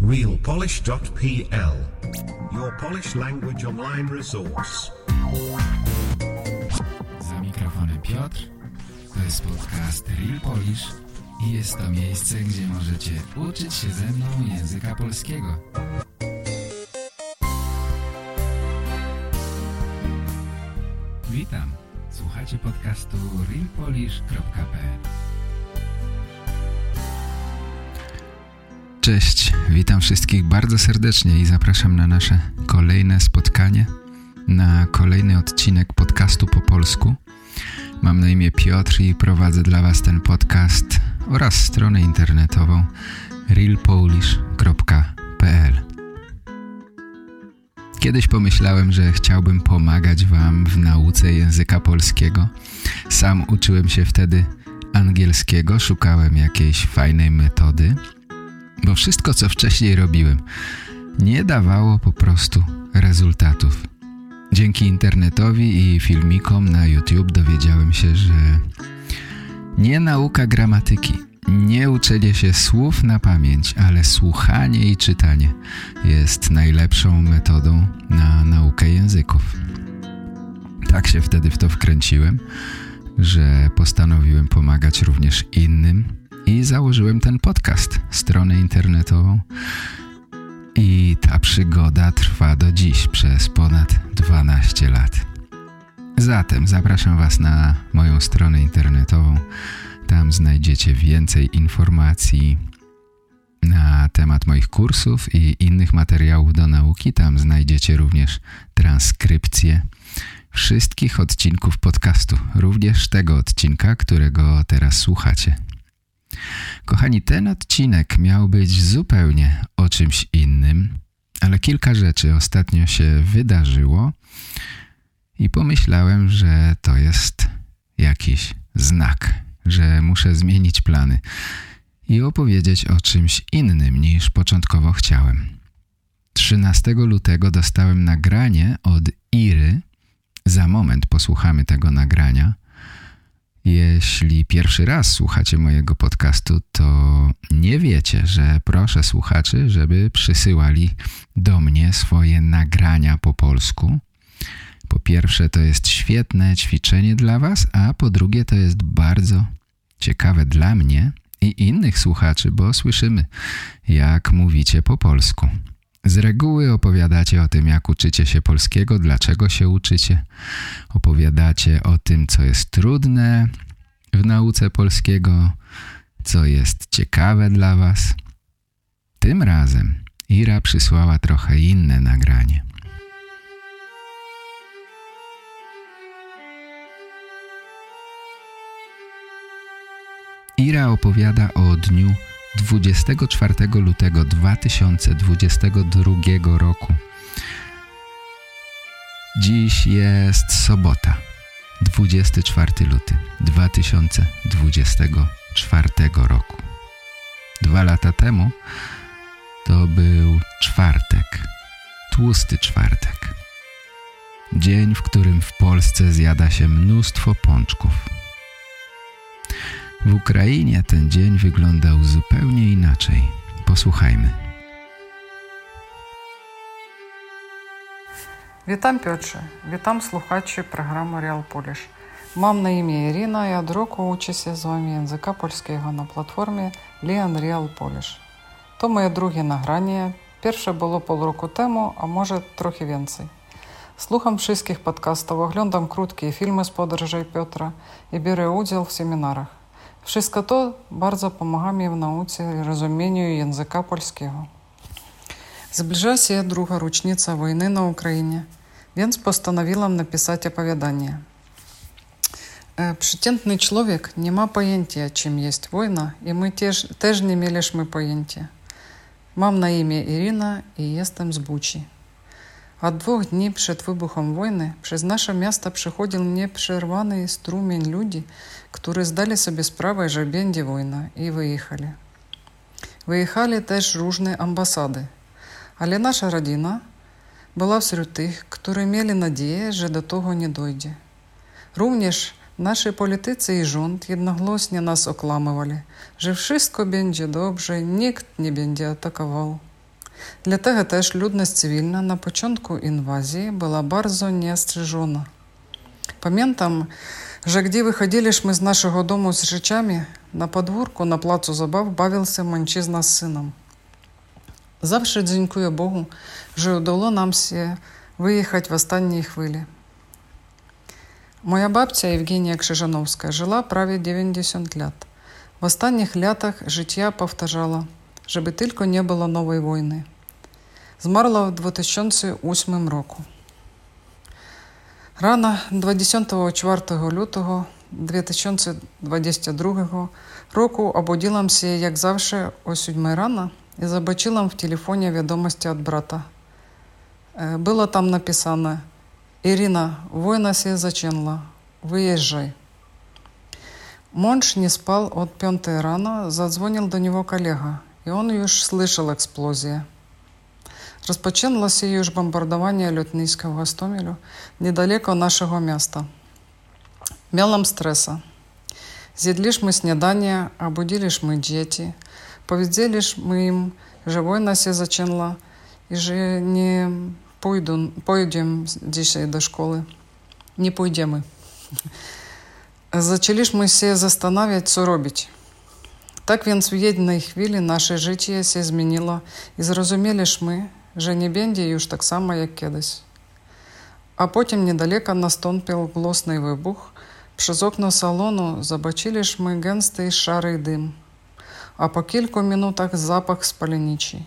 realpolish.pl Your Polish language online resource. Za mikrofonem Piotr. To jest podcast Real Polish i jest to miejsce, gdzie możecie uczyć się ze mną języka polskiego. Witam. Słuchacie podcastu realpolish.pl Cześć, witam wszystkich bardzo serdecznie i zapraszam na nasze kolejne spotkanie, na kolejny odcinek podcastu po polsku. Mam na imię Piotr i prowadzę dla Was ten podcast oraz stronę internetową realpolish.pl Kiedyś pomyślałem, że chciałbym pomagać Wam w nauce języka polskiego. Sam uczyłem się wtedy angielskiego, szukałem jakiejś fajnej metody, bo wszystko, co wcześniej robiłem, nie dawało po prostu rezultatów. Dzięki internetowi i filmikom na YouTube dowiedziałem się, że nie nauka gramatyki, nie uczenie się słów na pamięć, ale słuchanie i czytanie jest najlepszą metodą na naukę języków. Tak się wtedy w to wkręciłem, że postanowiłem pomagać również innym i założyłem ten podcast, stronę internetową. I ta przygoda trwa do dziś przez ponad 12 lat. Zatem zapraszam Was na moją stronę internetową. Tam znajdziecie więcej informacji na temat moich kursów i innych materiałów do nauki. Tam znajdziecie również transkrypcje wszystkich odcinków podcastu, również tego odcinka, którego teraz słuchacie. Kochani, ten odcinek miał być zupełnie o czymś innym, ale kilka rzeczy ostatnio się wydarzyło i pomyślałem, że to jest jakiś znak, że muszę zmienić plany i opowiedzieć o czymś innym niż początkowo chciałem. 13 lutego dostałem nagranie od Iry. Za moment posłuchamy tego nagrania. Jeśli pierwszy raz słuchacie mojego podcastu, to nie wiecie, że proszę słuchaczy, żeby przysyłali do mnie swoje nagrania po polsku. Po pierwsze, to jest świetne ćwiczenie dla Was, a po drugie, to jest bardzo ciekawe dla mnie i innych słuchaczy, bo słyszymy, jak mówicie po polsku. Z reguły opowiadacie o tym, jak uczycie się polskiego, dlaczego się uczycie. Opowiadacie o tym, co jest trudne w nauce polskiego, co jest ciekawe dla was. Tym razem Ira przysłała trochę inne nagranie. Ira opowiada o dniu 24 lutego 2022 roku. Dziś jest sobota, 24 luty 2024 roku. Dwa lata temu to był czwartek, tłusty czwartek. Dzień, w którym w Polsce zjada się mnóstwo pączków. W Ukrainie ten dzień wyglądał zupełnie inaczej. Posłuchajmy. Witam Piotrze, witam słuchaczy programu Real Polish. Mam na imię Irina i od roku uczę się z wami języka polskiego na platformie Lian Real Polish. To moje drugie nagranie. Pierwsze było pół roku temu, a może trochę więcej. Słucham wszystkich podcastów, oglądam krótkie filmy z podróży Piotra i biorę udział w seminarach. Wszystko to bardzo pomaga mi w nauce i rozumieniu języka polskiego. Zbliża się druga rocznica wojny na Ukrainie, więc postanowiłam napisać opowiadanie. Przeciętny człowiek nie ma pojęcia, czym jest wojna, i my też, też nie mieliśmy pojęcia. Mam na imię Irina i jestem z Buci. Od dwóch dni przed wybuchem wojny przez nasze miasto przechodził nieprzerwany strumień ludzi, którzy zdali sobie sprawę, że będzie wojna i wyjechali. Wyjechali też różne ambasady, ale nasza rodzina była wśród tych, którzy mieli nadzieję, że do tego nie dojdzie. Również nasi politycy i rząd jednogłośnie nas okłamywali, że wszystko będzie dobrze, nikt nie będzie ludność cywilna na początku inwazji była bardzo niestrzeżona. Pamiętam, że gdy wychodziliśmy z naszego domu z rzeczami, na podwórku na placu zabaw bawił się mężczyzna z synem. Zawsze dziękuję Bogu, że udało nam się wyjechać w ostatniej chwili. Moja babcia Евгения Крzyżanowska żyła prawie 90 lat. W ostatnich latach życia powtarzała, żeby tylko nie było nowej wojny. Zmarła w 2008 roku. Rano 24 lutego 2022 roku obudziłam się jak zawsze o 7 rano i zobaczyłam w telefonie wiadomości od brata. Było tam napisane Irina, wojna się zaczęła, wyjeżdżaj. Mąż nie spał od 5 rano, zadzwonił do niego kolega i on już słyszał eksplozję. Rozpoczęło się już bombardowanie lotniska w Gostomelu, niedaleko naszego miasta. Miałam stresa. Zjedliśmy śniadanie, obudziliśmy dzieci, powiedzieliśmy im, że wojna się zaczęła i że nie pójdą, pójdziemy dzisiaj do szkoły. Nie pójdziemy. Zaczęliśmy się zastanawiać, co robić. Tak więc w jednej chwili nasze życie się zmieniło i zrozumieliśmy, że nie będzie już tak samo jak kiedyś. A potem niedaleko nastąpił głośny wybuch. Przez okno salonu zobaczyliśmy gęsty szary dym, a po kilku minutach zapach spaleniczy.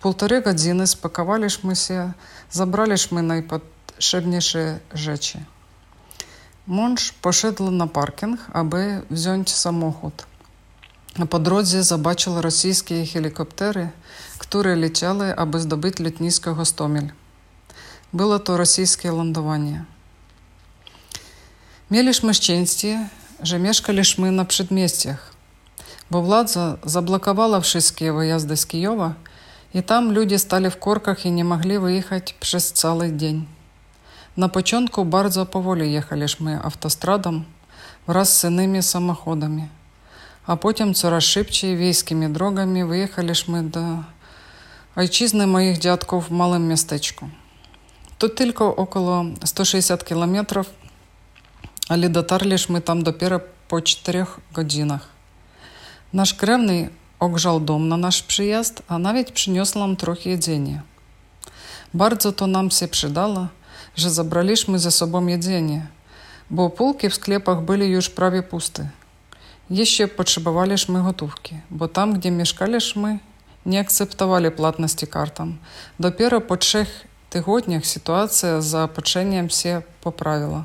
Półtorej godziny spakowaliśmy się, zabraliśmy najpotrzebniejsze rzeczy. Mąż poszedł na parking, aby wziąć samochód. A po drodze zobaczył rosyjskie helikoptery, które leciały, aby zdobyć lotnisko Gostomel. Było to rosyjskie lądowanie. Mieliśmy szczęście, że mieszkaliśmy na przedmieściach, bo władza zablokowała wszystkie wyjazdy z Kijowa i tam ludzie stali w korkach i nie mogli wyjechać przez cały dzień. Na początku bardzo powoli jechaliśmy autostradą wraz z innymi samochodami, a potem coraz szybciej wiejskimi drogami wyjechaliśmy do ojczyzny moich dziadków w małym miasteczku. To tylko około 160 kilometrów, ale dotarliśmy tam dopiero po 4 godzinach. Nasz krewny ogrzał dom na nasz przyjazd, a nawet przyniósł nam trochę jedzenia. Bardzo to nam się przydało, że zabraliśmy ze sobą jedzenie, bo półki w sklepach były już prawie potrzebowaliśmy gotówki, bo tam, gdzie mieszkaliśmy, nie akceptowali płatności kartą. Dopiero po trzech tygodniach sytuacja z zaopatrzeniem się poprawiła.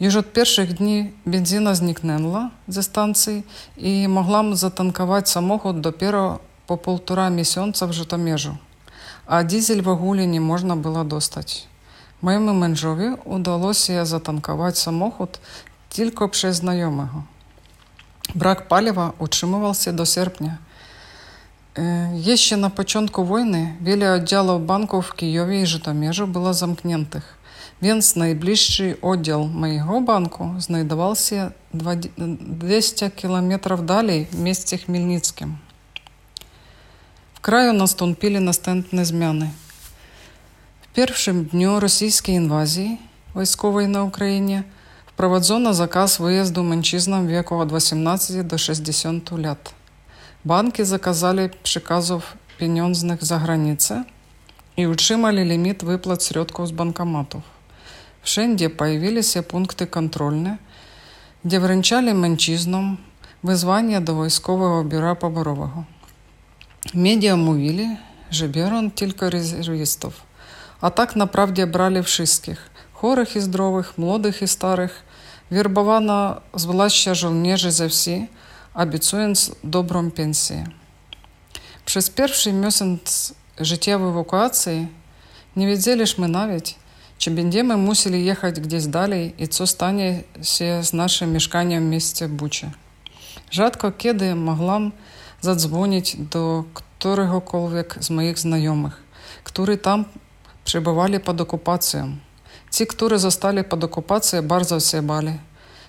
Już od pierwszych dni benzyna zniknęła ze stacji i mogłam zatankować samochód dopiero po półtora miesiąca w Żytomierzu, a diesel w ogóle nie można było dostać. Mojemu mężowi udało się zatankować samochód tylko przez znajomego. Brak paliwa utrzymywał się do sierpnia. Jeszcze na początku wojny wiele oddziałów banków w Kijowie i Żytomierzu było zamkniętych, więc najbliższy oddział mojego banku znajdował się 200 km dalej w mieście Chmielnickim. W kraju nastąpili następne zmiany. W pierwszym dniu rosyjskiej inwazji wojskowej na Ukrainie Проведено заказ выезду мужчинам веку от 18 до 60 лет. Банки заказали приказов пенензных за границы и учимали лимит выплат средков с банкоматов. Wszędzie pojawiły się punkty kontrolne, gdzie wręczali mężczyznom wyzwania do Wojskowego Biura Poborowego. Media mówili, że biorą tylko rezerwistów, a tak naprawdę brali wszystkich – chorych i zdrowych, młodych i starych, Żołnierzy ze wsi, obiecując dobrą pensję. Przez pierwszy miesiąc życia w ewakuacji nie wiedzieliśmy nawet, czy będziemy musieli jechać gdzieś dalej i co stanie się z naszym mieszkaniem w Bucie. Rzadko kiedy mogłam zadzwonić do któregokolwiek z moich znajomych, którzy tam przebywali pod okupacją. Ci, którzy zostali pod okupacją, bardzo się bali.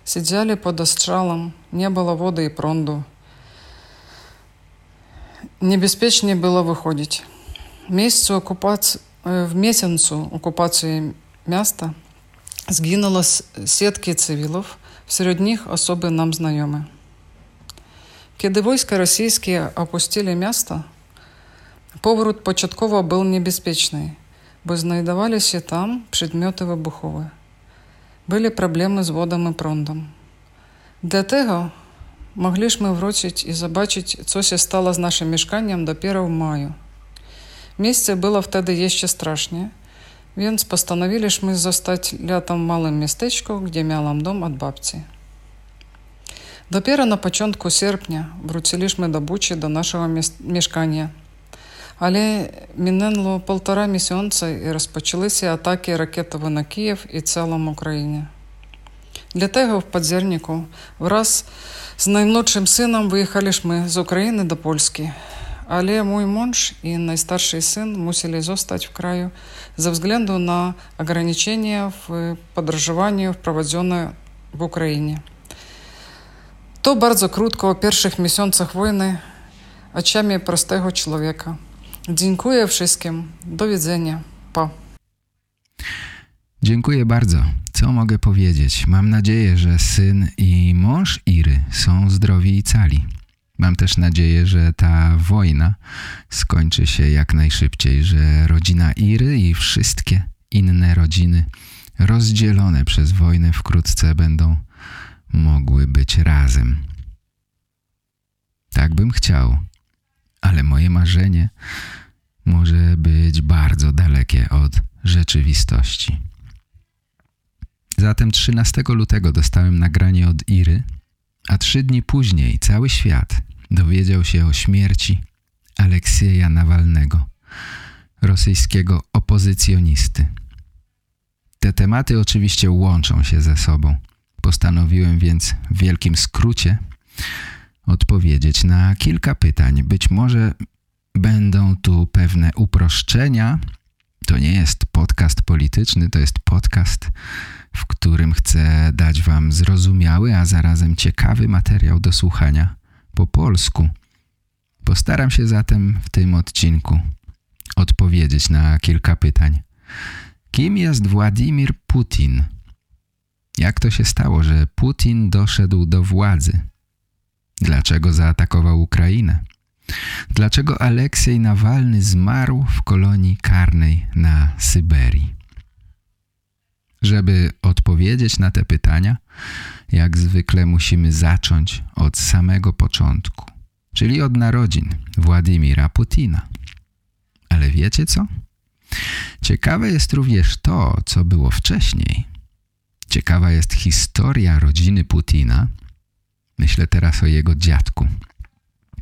Siedzieli pod ostrzałem, nie było wody i prądu. niebezpiecznie było wychodzić. W miejscu okupacji, w miesiącu okupacji miasta zginęło setki cywilów, wśród nich osoby nam znajome. Kiedy wojska rosyjskie opuścili miasto, powrót początkowo był niebezpieczny, bo znajdowali się tam przedmioty wybuchowe. Byli problemy z wodą i prądem. Dlatego mogliśmy wrócić i zobaczyć, co się stało z naszym mieszkaniem dopiero w maju. Miejsce było wtedy jeszcze strasznie, więc postanowiliśmy zostać latem w małym miasteczku, gdzie miałam dom od babci. Dopiero na początku sierpnia wróciliśmy do Buczy, do naszego mieszkania. Ale minęło półtora miesiąca i rozpoczęły się ataki rakietowe na Kijów i całą Ukrainę. Dlatego w październiku wraz z najmłodszym synem wyjechaliśmy z Ukrainy do Polski. Ale mój mąż i najstarszy syn musieli zostać w kraju ze względu na ograniczenia w podróżowaniu wprowadzone w Ukrainie. To bardzo krótko o pierwszych miesiącach wojny oczami prostego człowieka. Dziękuję wszystkim. Do widzenia. Pa. Dziękuję bardzo. Co mogę powiedzieć? Mam nadzieję, że syn i mąż Iry są zdrowi i cali. Mam też nadzieję, że ta wojna skończy się jak najszybciej, że rodzina Iry i wszystkie inne rodziny rozdzielone przez wojnę wkrótce będą mogły być razem. Tak bym chciał, ale moje marzenie może być bardzo dalekie od rzeczywistości. Zatem 13 lutego dostałem nagranie od Iry, a trzy dni później cały świat dowiedział się o śmierci Aleksieja Nawalnego, rosyjskiego opozycjonisty. Te tematy oczywiście łączą się ze sobą. Postanowiłem więc w wielkim skrócie odpowiedzieć na kilka pytań. Być może będą tu pewne uproszczenia. To nie jest podcast polityczny, to jest podcast, w którym chcę dać wam zrozumiały, a zarazem ciekawy materiał do słuchania po polsku. Postaram się zatem w tym odcinku odpowiedzieć na kilka pytań. Kim jest Władimir Putin? Jak to się stało, że Putin doszedł do władzy? Dlaczego zaatakował Ukrainę? Dlaczego Aleksiej Nawalny zmarł w kolonii karnej na Syberii? Żeby odpowiedzieć na te pytania, jak zwykle musimy zacząć od samego początku, czyli od narodzin Władimira Putina. Ale wiecie co? Ciekawe jest również to, co było wcześniej. Ciekawa jest historia rodziny Putina. Myślę teraz o jego dziadku.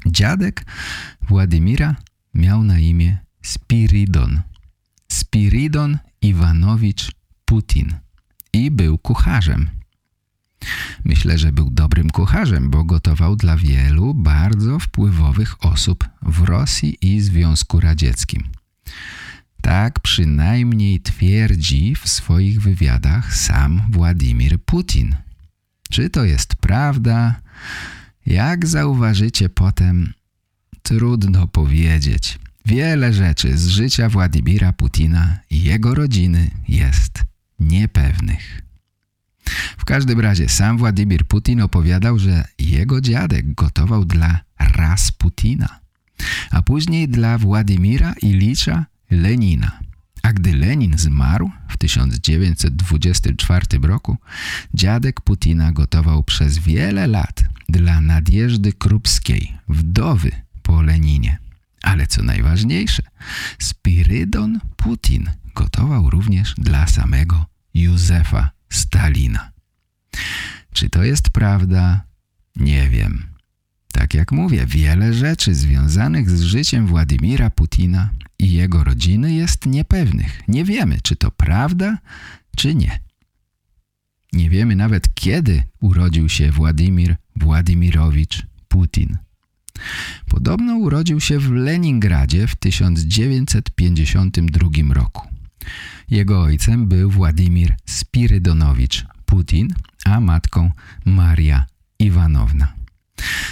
Dziadek Władimira miał na imię Spiridon. Spiridon Iwanowicz Putin i był kucharzem. Myślę, że był dobrym kucharzem, bo gotował dla wielu bardzo wpływowych osób w Rosji i Związku Radzieckim. Tak przynajmniej twierdzi w swoich wywiadach sam Władimir Putin. Czy to jest prawda? Jak zauważycie potem, trudno powiedzieć. Wiele rzeczy z życia Władimira Putina i jego rodziny jest niepewnych. W każdym razie sam Władimir Putin opowiadał, że jego dziadek gotował dla Rasputina, a później dla Władimira Ilicza Lenina. A gdy Lenin zmarł w 1924 roku, dziadek Putina gotował przez wiele lat dla Nadjeżdy Krupskiej, wdowy po Leninie. Ale co najważniejsze, Spirydon Putin gotował również dla samego Józefa Stalina. Czy to jest prawda? Nie wiem. Tak jak mówię, wiele rzeczy związanych z życiem Władimira Putina i jego rodziny jest niepewnych. Nie wiemy, czy to prawda, czy nie. Nie wiemy nawet, kiedy urodził się Władimir Władimirowicz Putin. Podobno urodził się w Leningradzie w 1952 roku. Jego ojcem był Władimir Spirydonowicz Putin, a matką Maria Iwanowna.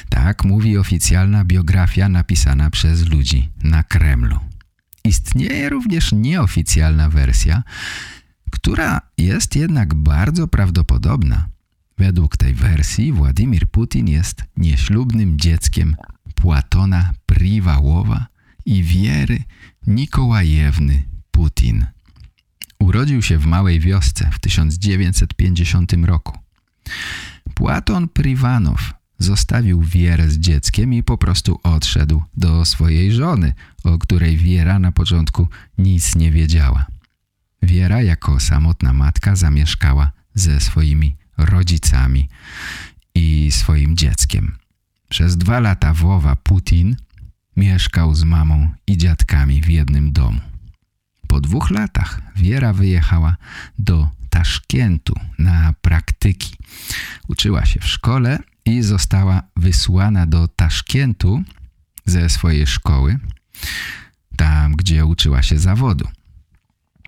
Tak mówi oficjalna biografia napisana przez ludzi na Kremlu. Istnieje również nieoficjalna wersja, która jest jednak bardzo prawdopodobna. Według tej wersji Władimir Putin jest nieślubnym dzieckiem Płatona Priwałowa i Wiery Nikołajewny Putin. Urodził się w małej wiosce w 1950 roku. Płaton Priwanow zostawił Wierę z dzieckiem i po prostu odszedł do swojej żony, o której Wiera na początku nic nie wiedziała. Wiera jako samotna matka zamieszkała ze swoimi rodzicami i swoim dzieckiem. Przez dwa lata Wowa Putin mieszkał z mamą i dziadkami w jednym domu. Po dwóch latach Wiera wyjechała do Taszkentu na praktyki. Uczyła się w szkole i została wysłana do Taszkentu ze swojej szkoły, tam gdzie uczyła się zawodu.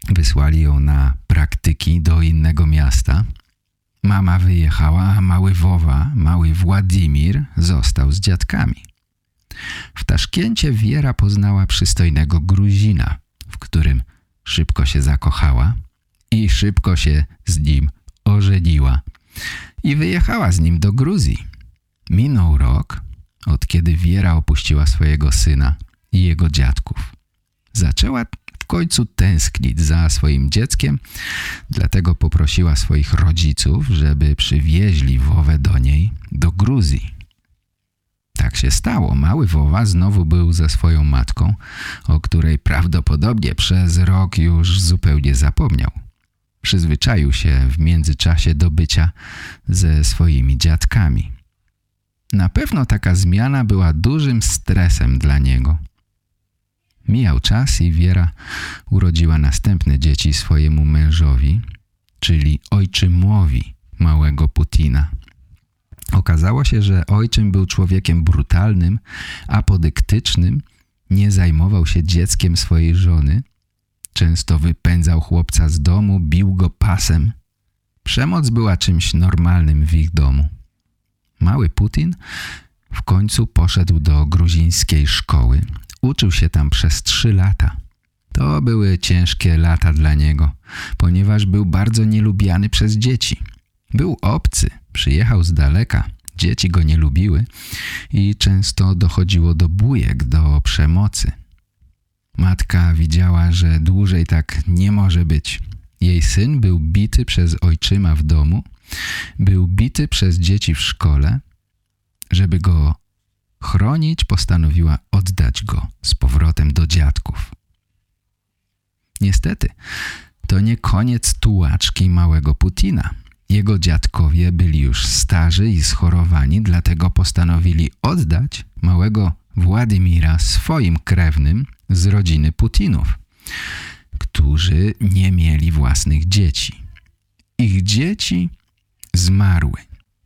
Wysłali ją na praktyki do innego miasta. Mama wyjechała, a mały Wowa, mały Władimir został z dziadkami. W Taszkencie Wiera poznała przystojnego Gruzina, w którym szybko się zakochała i szybko się z nim ożeniła i wyjechała z nim do Gruzji. Minął rok, od kiedy Wiera opuściła swojego syna i jego dziadków. Zaczęła w końcu tęsknić za swoim dzieckiem, dlatego poprosiła swoich rodziców, żeby przywieźli Wowę do niej, do Gruzji. Tak się stało. Mały Wowa znowu był ze swoją matką, o której prawdopodobnie przez rok już zupełnie zapomniał. Przyzwyczaił się w międzyczasie do bycia ze swoimi dziadkami. Na pewno taka zmiana była dużym stresem dla niego. Mijał czas i Wiera urodziła następne dzieci swojemu mężowi, czyli ojczymowi małego Putina. Okazało się, że ojczym był człowiekiem brutalnym, apodyktycznym, nie zajmował się dzieckiem swojej żony, często wypędzał chłopca z domu, bił go pasem. Przemoc była czymś normalnym w ich domu. Mały Putin w końcu poszedł do gruzińskiej szkoły. Uczył się tam przez trzy lata. To były ciężkie lata dla niego, ponieważ był bardzo nielubiany przez dzieci. Był obcy, przyjechał z daleka, dzieci go nie lubiły i często dochodziło do bujek, do przemocy. Matka widziała, że dłużej tak nie może być. Jej syn był bity przez ojczyma w domu, był bity przez dzieci w szkole. Żeby go chronić, postanowiła oddać go z powrotem do dziadków. Niestety, to nie koniec tułaczki małego Putina. Jego dziadkowie byli już starzy i schorowani, dlatego postanowili oddać małego Władimira swoim krewnym z rodziny Putinów, którzy nie mieli własnych dzieci. Ich dzieci zmarły.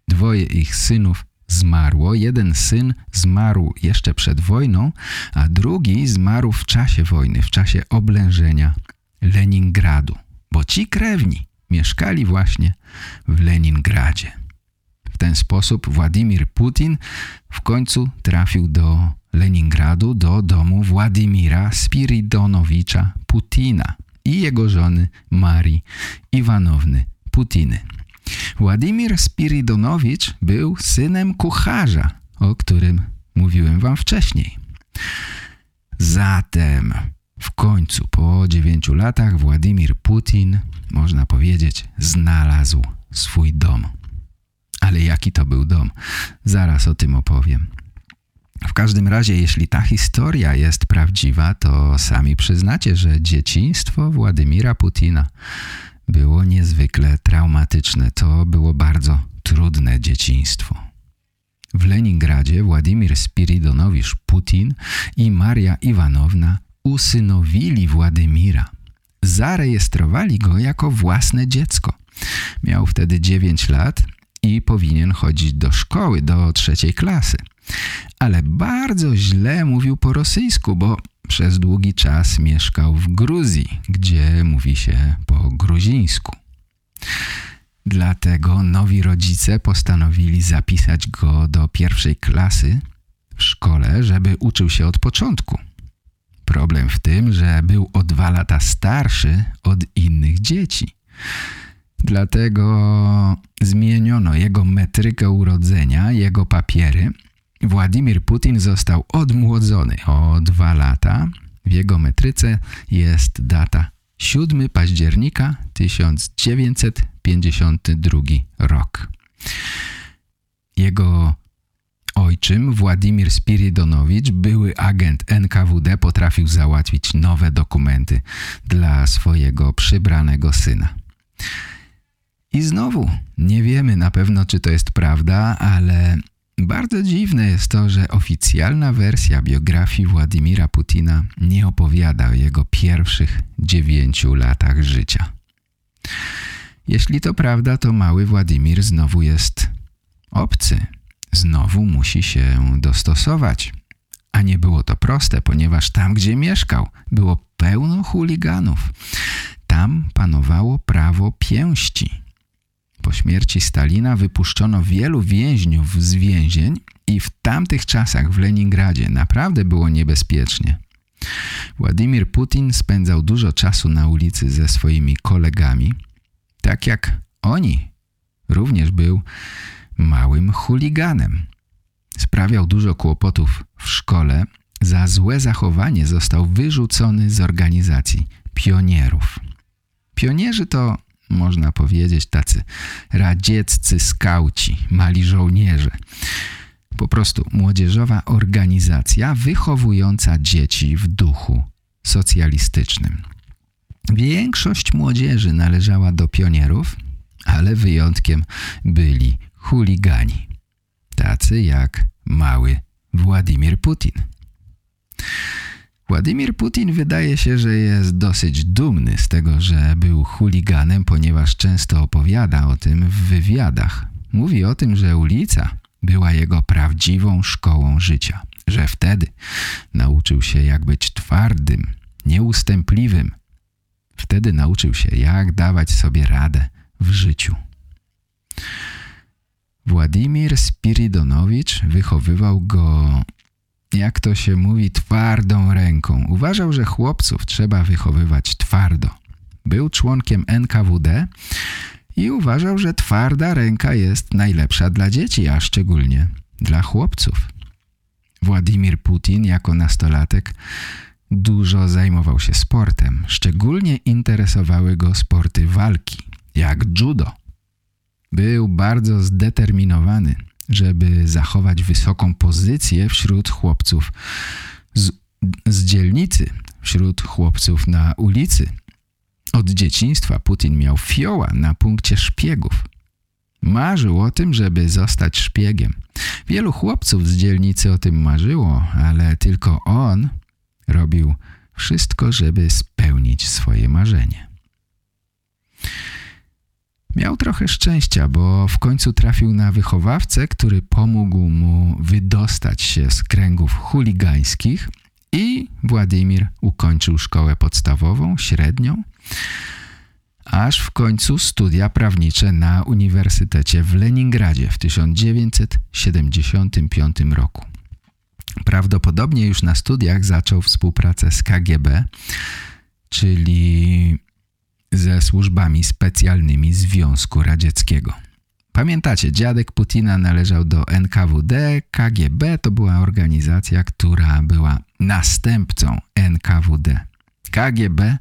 Dwoje ich synów zmarło. Jeden syn zmarł jeszcze przed wojną, a drugi zmarł w czasie wojny, w czasie oblężenia Leningradu, bo ci krewni mieszkali właśnie w Leningradzie. Ten sposób Władimir Putin w końcu trafił do Leningradu, do domu Władimira Spiridonowicza Putina i jego żony Marii Iwanowny Putiny. Władimir Spiridonowicz był synem kucharza, o którym mówiłem wam wcześniej. Zatem w końcu po dziewięciu latach Władimir Putin, można powiedzieć, znalazł swój dom. Ale jaki to był dom? Zaraz o tym opowiem. W każdym razie, jeśli ta historia jest prawdziwa, to sami przyznacie, że dzieciństwo Władimira Putina było niezwykle traumatyczne. To było bardzo trudne dzieciństwo. W Leningradzie Władimir Spiridonowicz Putin i Maria Iwanowna usynowili Władimira. Zarejestrowali go jako własne dziecko. Miał wtedy 9 lat i powinien chodzić do szkoły, do trzeciej klasy. Ale bardzo źle mówił po rosyjsku, bo przez długi czas mieszkał w Gruzji, gdzie mówi się po gruzińsku. Dlatego nowi rodzice postanowili zapisać go do pierwszej klasy w szkole, żeby uczył się od początku. Problem w tym, że był o dwa lata starszy od innych dzieci. Dlatego zmieniono jego metrykę urodzenia, jego papiery. Władimir Putin został odmłodzony o dwa lata. W jego metryce jest data 7 października 1952 rok. Jego ojczym Władimir Spiridonowicz, były agent NKWD, potrafił załatwić nowe dokumenty dla swojego przybranego syna. I znowu, nie wiemy na pewno, czy to jest prawda, ale bardzo dziwne jest to, że oficjalna wersja biografii Władimira Putina nie opowiada o jego pierwszych dziewięciu latach życia. Jeśli to prawda, to mały Władimir znowu jest obcy. Znowu musi się dostosować. A nie było to proste, ponieważ tam, gdzie mieszkał, było pełno chuliganów. Tam panowało prawo pięści. Po śmierci Stalina wypuszczono wielu więźniów z więzień i w tamtych czasach w Leningradzie naprawdę było niebezpiecznie. Władimir Putin spędzał dużo czasu na ulicy ze swoimi kolegami, tak jak oni. Również był małym chuliganem. Sprawiał dużo kłopotów w szkole. Za złe zachowanie został wyrzucony z organizacji pionierów. Pionierzy to można powiedzieć, tacy radzieccy skauci, mali żołnierze. Po prostu młodzieżowa organizacja wychowująca dzieci w duchu socjalistycznym. Większość młodzieży należała do pionierów, ale wyjątkiem byli chuligani, tacy jak mały Władimir Putin. Władimir Putin wydaje się, że jest dosyć dumny z tego, że był chuliganem, ponieważ często opowiada o tym w wywiadach. Mówi o tym, że ulica była jego prawdziwą szkołą życia, że wtedy nauczył się jak być twardym, nieustępliwym. Wtedy nauczył się jak dawać sobie radę w życiu. Władimir Spiridonowicz wychowywał go jak to się mówi, twardą ręką. Uważał, że chłopców trzeba wychowywać twardo. Był członkiem NKWD i uważał, że twarda ręka jest najlepsza dla dzieci, a szczególnie dla chłopców. Władimir Putin jako nastolatek dużo zajmował się sportem. Szczególnie interesowały go sporty walki, jak judo. Był bardzo zdeterminowany – żeby zachować wysoką pozycję wśród chłopców z, z dzielnicy, wśród chłopców na ulicy. Od dzieciństwa Putin miał fioła na punkcie szpiegów. Marzył o tym, żeby zostać szpiegiem. Wielu chłopców z dzielnicy o tym marzyło, ale tylko on robił wszystko, żeby spełnić swoje marzenie. Miał trochę szczęścia, bo w końcu trafił na wychowawcę, który pomógł mu wydostać się z kręgów chuligańskich i Władimir ukończył szkołę podstawową, średnią, aż w końcu studia prawnicze na Uniwersytecie w Leningradzie w 1975 roku. Prawdopodobnie już na studiach zaczął współpracę z KGB, czyli ze służbami specjalnymi Związku Radzieckiego. Pamiętacie, dziadek Putina należał do NKWD, KGB to była organizacja, która była następcą NKWD. KGB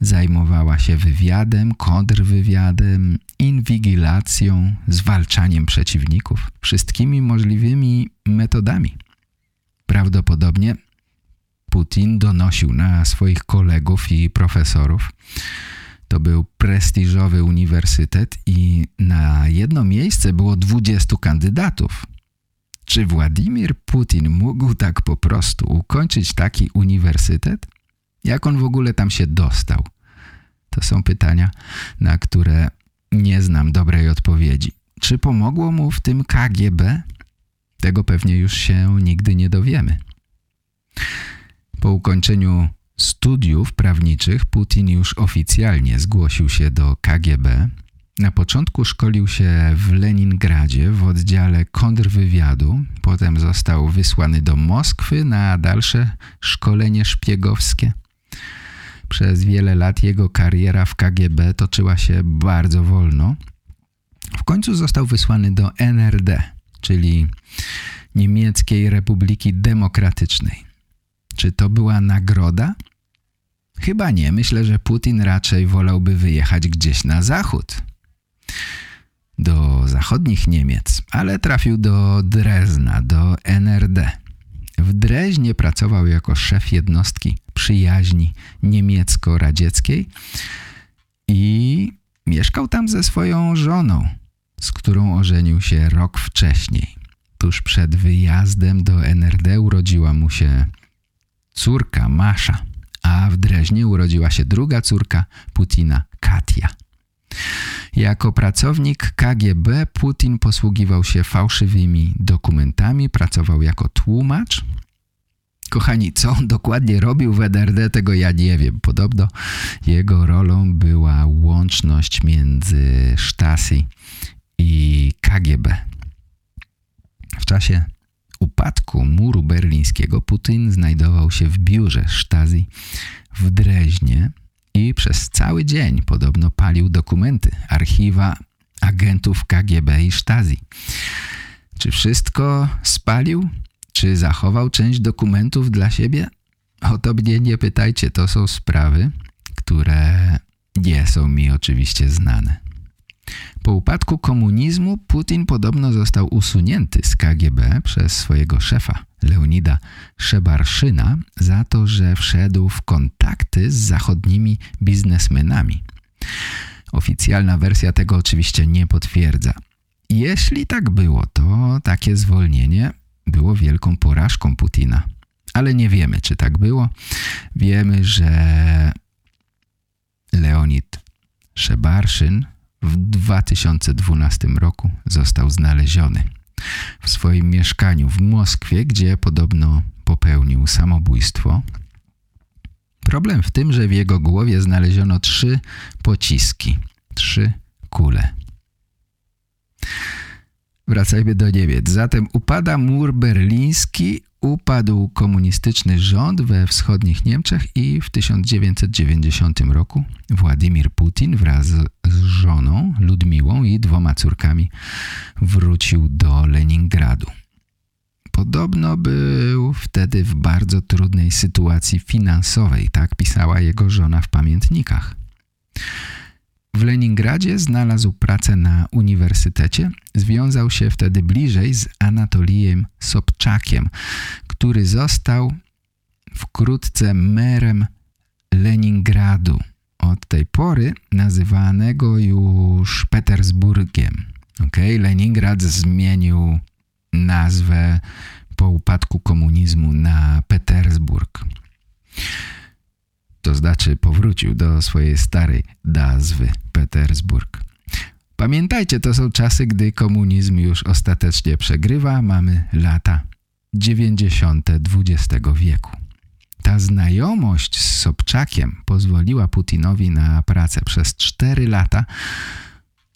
zajmowała się wywiadem, kontrwywiadem, inwigilacją, zwalczaniem przeciwników, wszystkimi możliwymi metodami. Prawdopodobnie Putin donosił na swoich kolegów i profesorów, to był prestiżowy uniwersytet i na jedno miejsce było 20 kandydatów. Czy Władimir Putin mógł tak po prostu ukończyć taki uniwersytet? Jak on w ogóle tam się dostał? To są pytania, na które nie znam dobrej odpowiedzi. Czy pomogło mu w tym KGB? Tego pewnie już się nigdy nie dowiemy. Po ukończeniu studiów prawniczych Putin już oficjalnie zgłosił się do KGB. Na początku szkolił się w Leningradzie w oddziale kontrwywiadu, potem został wysłany do Moskwy na dalsze szkolenie szpiegowskie. Przez wiele lat jego kariera w KGB toczyła się bardzo wolno. W końcu został wysłany do NRD, czyli Niemieckiej Republiki Demokratycznej. Czy to była nagroda? Chyba nie. Myślę, że Putin raczej wolałby wyjechać gdzieś na zachód. Do zachodnich Niemiec, ale trafił do Drezna, do NRD. W Dreźnie pracował jako szef jednostki przyjaźni niemiecko-radzieckiej i mieszkał tam ze swoją żoną, z którą ożenił się rok wcześniej. Tuż przed wyjazdem do NRD urodziła mu się córka Masza, a w Dreźnie urodziła się druga córka Putina, Katia. Jako pracownik KGB Putin posługiwał się fałszywymi dokumentami, pracował jako tłumacz. Kochani, co on dokładnie robił w NRD, tego ja nie wiem. Podobno jego rolą była łączność między Stasi i KGB. W czasie upadku muru berlińskiego Putin znajdował się w biurze Stasi w Dreźnie i przez cały dzień podobno palił dokumenty archiwa agentów KGB i Stasi. Czy wszystko spalił? Czy zachował część dokumentów dla siebie? O to mnie nie pytajcie, to są sprawy, które nie są mi oczywiście znane. Po upadku komunizmu Putin podobno został usunięty z KGB przez swojego szefa Leonida Szebarszyna za to, że wszedł w kontakty z zachodnimi biznesmenami. Oficjalna wersja tego oczywiście nie potwierdza. Jeśli tak było, to takie zwolnienie było wielką porażką Putina. Ale nie wiemy, czy tak było. Wiemy, że Leonid Szebarszyn w 2012 roku został znaleziony w swoim mieszkaniu w Moskwie, gdzie podobno popełnił samobójstwo. Problem w tym, że w jego głowie znaleziono trzy pociski, trzy kule. Wracajmy do Niemiec. Zatem upada mur berliński, upadł komunistyczny rząd we wschodnich Niemczech i w 1990 roku Władimir Putin wraz z żoną Ludmiłą i dwoma córkami wrócił do Leningradu. Podobno był wtedy w bardzo trudnej sytuacji finansowej, tak pisała jego żona w pamiętnikach. W Leningradzie znalazł pracę na uniwersytecie, związał się wtedy bliżej z Anatolijem Sobczakiem, który został wkrótce merem Leningradu, od tej pory nazywanego już Petersburgiem. Okay? Leningrad zmienił nazwę po upadku komunizmu na Petersburg to znaczy powrócił do swojej starej nazwy Petersburg. Pamiętajcie, to są czasy, gdy komunizm już ostatecznie przegrywa, mamy lata 90. XX wieku. Ta znajomość z Sobczakiem pozwoliła Putinowi na pracę przez 4 lata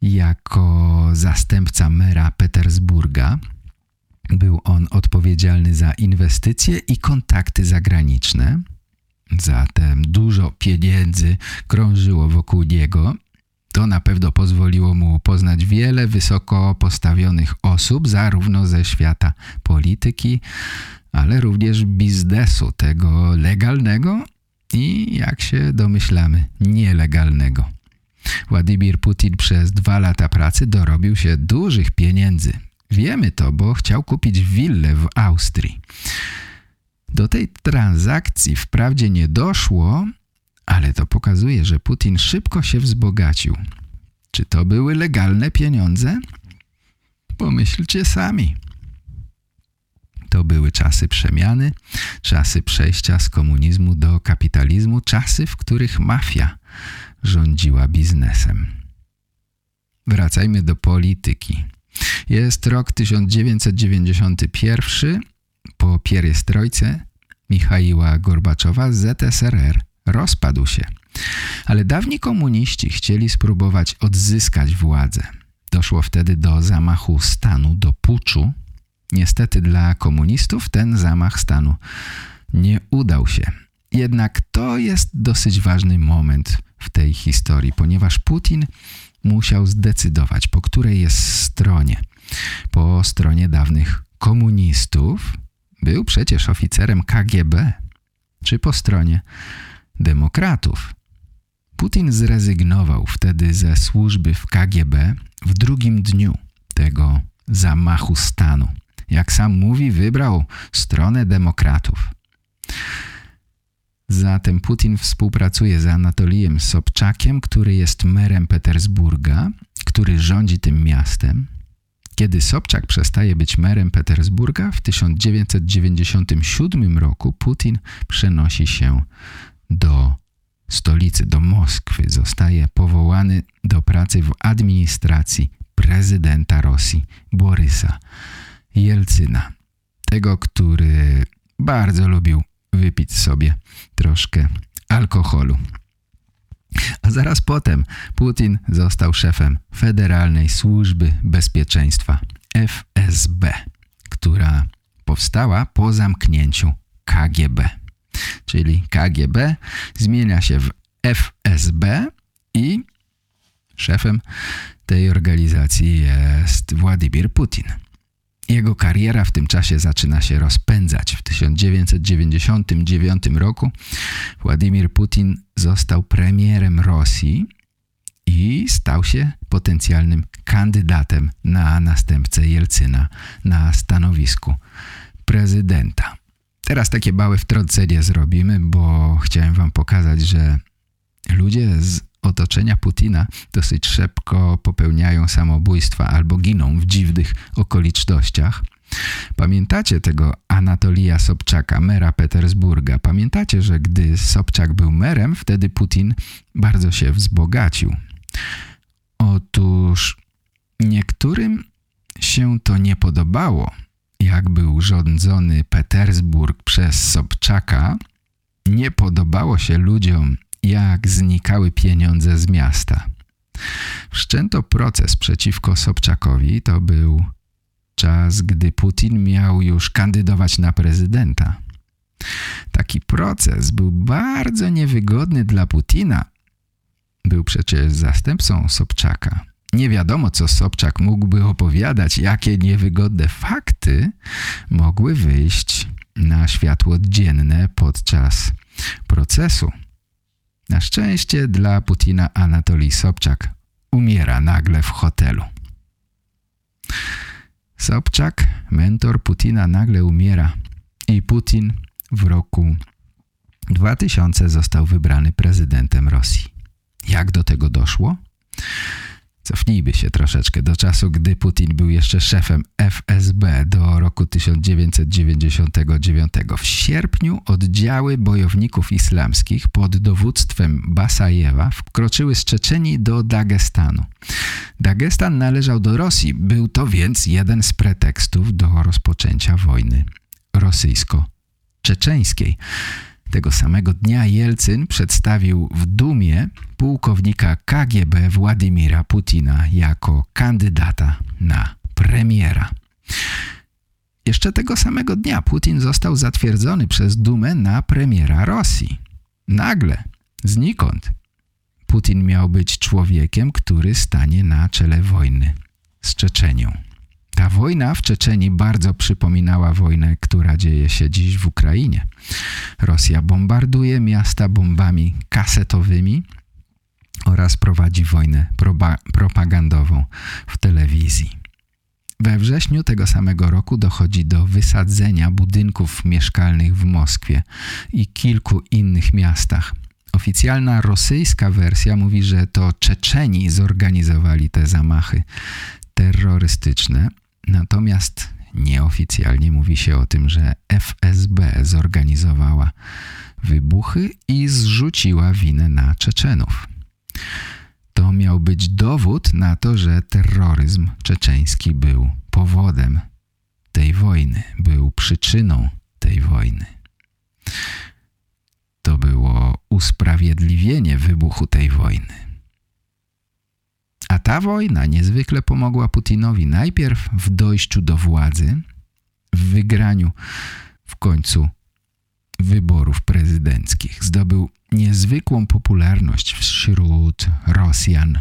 jako zastępca mera Petersburga. Był on odpowiedzialny za inwestycje i kontakty zagraniczne. Zatem dużo pieniędzy krążyło wokół niego. To na pewno pozwoliło mu poznać wiele wysoko postawionych osób, zarówno ze świata polityki, ale również biznesu, tego legalnego i, jak się domyślamy, nielegalnego. Władimir Putin przez dwa lata pracy dorobił się dużych pieniędzy. Wiemy to, bo chciał kupić willę w Austrii. Do tej transakcji wprawdzie nie doszło, ale to pokazuje, że Putin szybko się wzbogacił. Czy to były legalne pieniądze? Pomyślcie sami. To były czasy przemiany, czasy przejścia z komunizmu do kapitalizmu, czasy, w których mafia rządziła biznesem. Wracajmy do polityki. Jest rok 1991 po pierestrojce Michaiła Gorbaczowa ZSRR rozpadł się. Ale dawni komuniści chcieli spróbować odzyskać władzę. Doszło wtedy do zamachu stanu, do puczu. Niestety dla komunistów ten zamach stanu nie udał się. Jednak to jest dosyć ważny moment w tej historii, ponieważ Putin musiał zdecydować, po której jest stronie. Po stronie dawnych komunistów był przecież oficerem KGB, czy po stronie demokratów. Putin zrezygnował wtedy ze służby w KGB w drugim dniu tego zamachu stanu. Jak sam mówi, wybrał stronę demokratów. Zatem Putin współpracuje z Anatolijem Sobczakiem, który jest merem Petersburga, który rządzi tym miastem. Kiedy Sobczak przestaje być merem Petersburga, w 1997 roku Putin przenosi się do stolicy, do Moskwy. Zostaje powołany do pracy w administracji prezydenta Rosji Borysa Jelcyna. Tego, który bardzo lubił wypić sobie troszkę alkoholu. A zaraz potem Putin został szefem Federalnej Służby Bezpieczeństwa FSB, która powstała po zamknięciu KGB. Czyli KGB zmienia się w FSB i szefem tej organizacji jest Władimir Putin. Jego kariera w tym czasie zaczyna się rozpędzać. W 1999 roku Władimir Putin został premierem Rosji i stał się potencjalnym kandydatem na następcę Jelcyna na stanowisku prezydenta. Teraz takie małe wtrącenie zrobimy, bo chciałem wam pokazać, że ludzie z otoczenia Putina dosyć szybko popełniają samobójstwa albo giną w dziwnych okolicznościach. Pamiętacie tego Anatolija Sobczaka, mera Petersburga? Pamiętacie, że gdy Sobczak był merem, wtedy Putin bardzo się wzbogacił. Otóż niektórym się to nie podobało, jak był rządzony Petersburg przez Sobczaka. Nie podobało się ludziom jak znikały pieniądze z miasta. Wszczęto proces przeciwko Sobczakowi. To był czas, gdy Putin miał już kandydować na prezydenta. Taki proces był bardzo niewygodny dla Putina. Był przecież zastępcą Sobczaka. Nie wiadomo, co Sobczak mógłby opowiadać, jakie niewygodne fakty mogły wyjść na światło dzienne podczas procesu. Na szczęście dla Putina Anatolij Sobczak umiera nagle w hotelu. Sobczak, mentor Putina, nagle umiera i Putin w roku 2000 został wybrany prezydentem Rosji. Jak do tego doszło? Cofnijmy się troszeczkę do czasu, gdy Putin był jeszcze szefem FSB do roku 1999. W sierpniu oddziały bojowników islamskich pod dowództwem Basajewa wkroczyły z Czeczenii do Dagestanu. Dagestan należał do Rosji, był to więc jeden z pretekstów do rozpoczęcia wojny rosyjsko-czeczeńskiej. Tego samego dnia Jelcyn przedstawił w Dumie pułkownika KGB Władimira Putina jako kandydata na premiera. Jeszcze tego samego dnia Putin został zatwierdzony przez Dumę na premiera Rosji. Nagle, znikąd. Putin miał być człowiekiem, który stanie na czele wojny z Czeczenią. Ta wojna w Czeczeni bardzo przypominała wojnę, która dzieje się dziś w Ukrainie. Rosja bombarduje miasta bombami kasetowymi oraz prowadzi wojnę propagandową w telewizji. We wrześniu tego samego roku dochodzi do wysadzenia budynków mieszkalnych w Moskwie i kilku innych miastach. Oficjalna rosyjska wersja mówi, że to Czeczeni zorganizowali te zamachy terrorystyczne, Natomiast nieoficjalnie mówi się o tym, że FSB zorganizowała wybuchy i zrzuciła winę na Czeczenów. To miał być dowód na to, że terroryzm czeczeński był powodem tej wojny, był przyczyną tej wojny. To było usprawiedliwienie wybuchu tej wojny. A ta wojna niezwykle pomogła Putinowi najpierw w dojściu do władzy, w wygraniu w końcu wyborów prezydenckich. Zdobył niezwykłą popularność wśród Rosjan.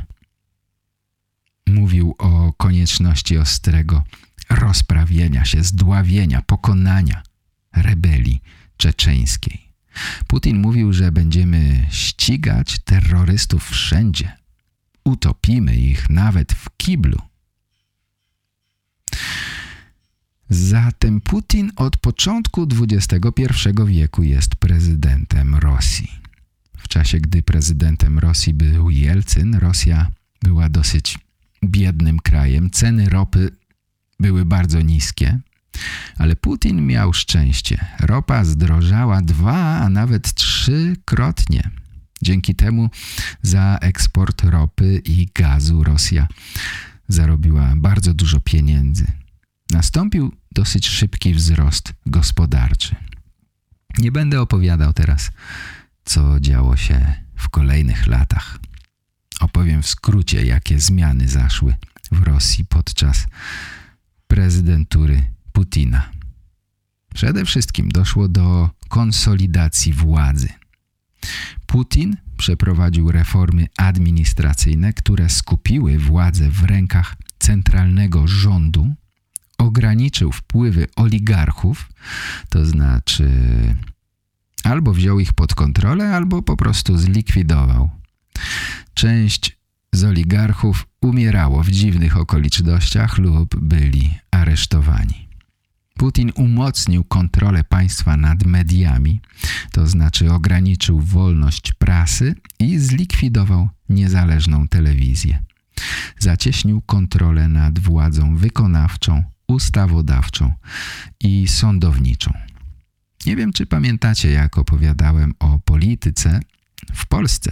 Mówił o konieczności ostrego rozprawienia się, zdławienia, pokonania rebelii czeczeńskiej. Putin mówił, że będziemy ścigać terrorystów wszędzie. Utopimy ich nawet w kiblu. Zatem Putin od początku XXI wieku jest prezydentem Rosji. W czasie, gdy prezydentem Rosji był Jelcyn, Rosja była dosyć biednym krajem. Ceny ropy były bardzo niskie, ale Putin miał szczęście. Ropa zdrożała dwa, a nawet trzykrotnie. Dzięki temu za eksport ropy i gazu Rosja zarobiła bardzo dużo pieniędzy. Nastąpił dosyć szybki wzrost gospodarczy. Nie będę opowiadał teraz, co działo się w kolejnych latach. Opowiem w skrócie, jakie zmiany zaszły w Rosji podczas prezydentury Putina. Przede wszystkim doszło do konsolidacji władzy. Putin przeprowadził reformy administracyjne, które skupiły władzę w rękach centralnego rządu, ograniczył wpływy oligarchów, to znaczy albo wziął ich pod kontrolę, albo po prostu zlikwidował. Część z oligarchów umierało w dziwnych okolicznościach lub byli aresztowani. Putin umocnił kontrolę państwa nad mediami, to znaczy ograniczył wolność prasy i zlikwidował niezależną telewizję. Zacieśnił kontrolę nad władzą wykonawczą, ustawodawczą i sądowniczą. Nie wiem, czy pamiętacie, jak opowiadałem o polityce w Polsce.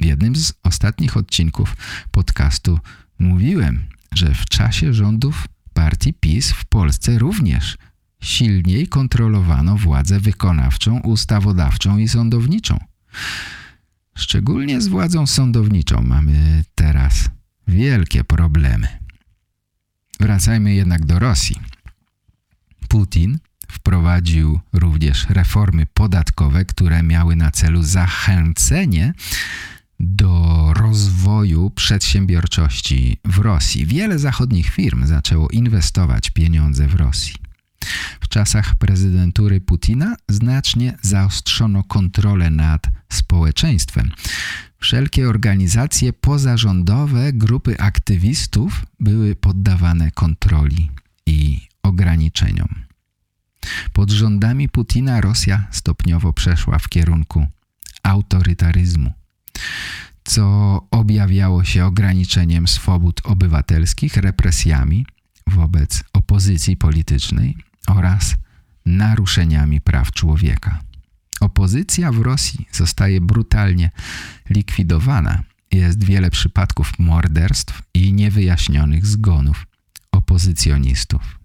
W jednym z ostatnich odcinków podcastu mówiłem, że w czasie rządów partii PiS w Polsce również silniej kontrolowano władzę wykonawczą, ustawodawczą i sądowniczą. Szczególnie z władzą sądowniczą mamy teraz wielkie problemy. Wracajmy jednak do Rosji. Putin wprowadził również reformy podatkowe, które miały na celu zachęcenie do rozwoju przedsiębiorczości w Rosji. Wiele zachodnich firm zaczęło inwestować pieniądze w Rosji. W czasach prezydentury Putina znacznie zaostrzono kontrolę nad społeczeństwem. Wszelkie organizacje pozarządowe, grupy aktywistów były poddawane kontroli i ograniczeniom. Pod rządami Putina Rosja stopniowo przeszła w kierunku autorytaryzmu co objawiało się ograniczeniem swobód obywatelskich, represjami wobec opozycji politycznej oraz naruszeniami praw człowieka. Opozycja w Rosji zostaje brutalnie likwidowana. Jest wiele przypadków morderstw i niewyjaśnionych zgonów opozycjonistów.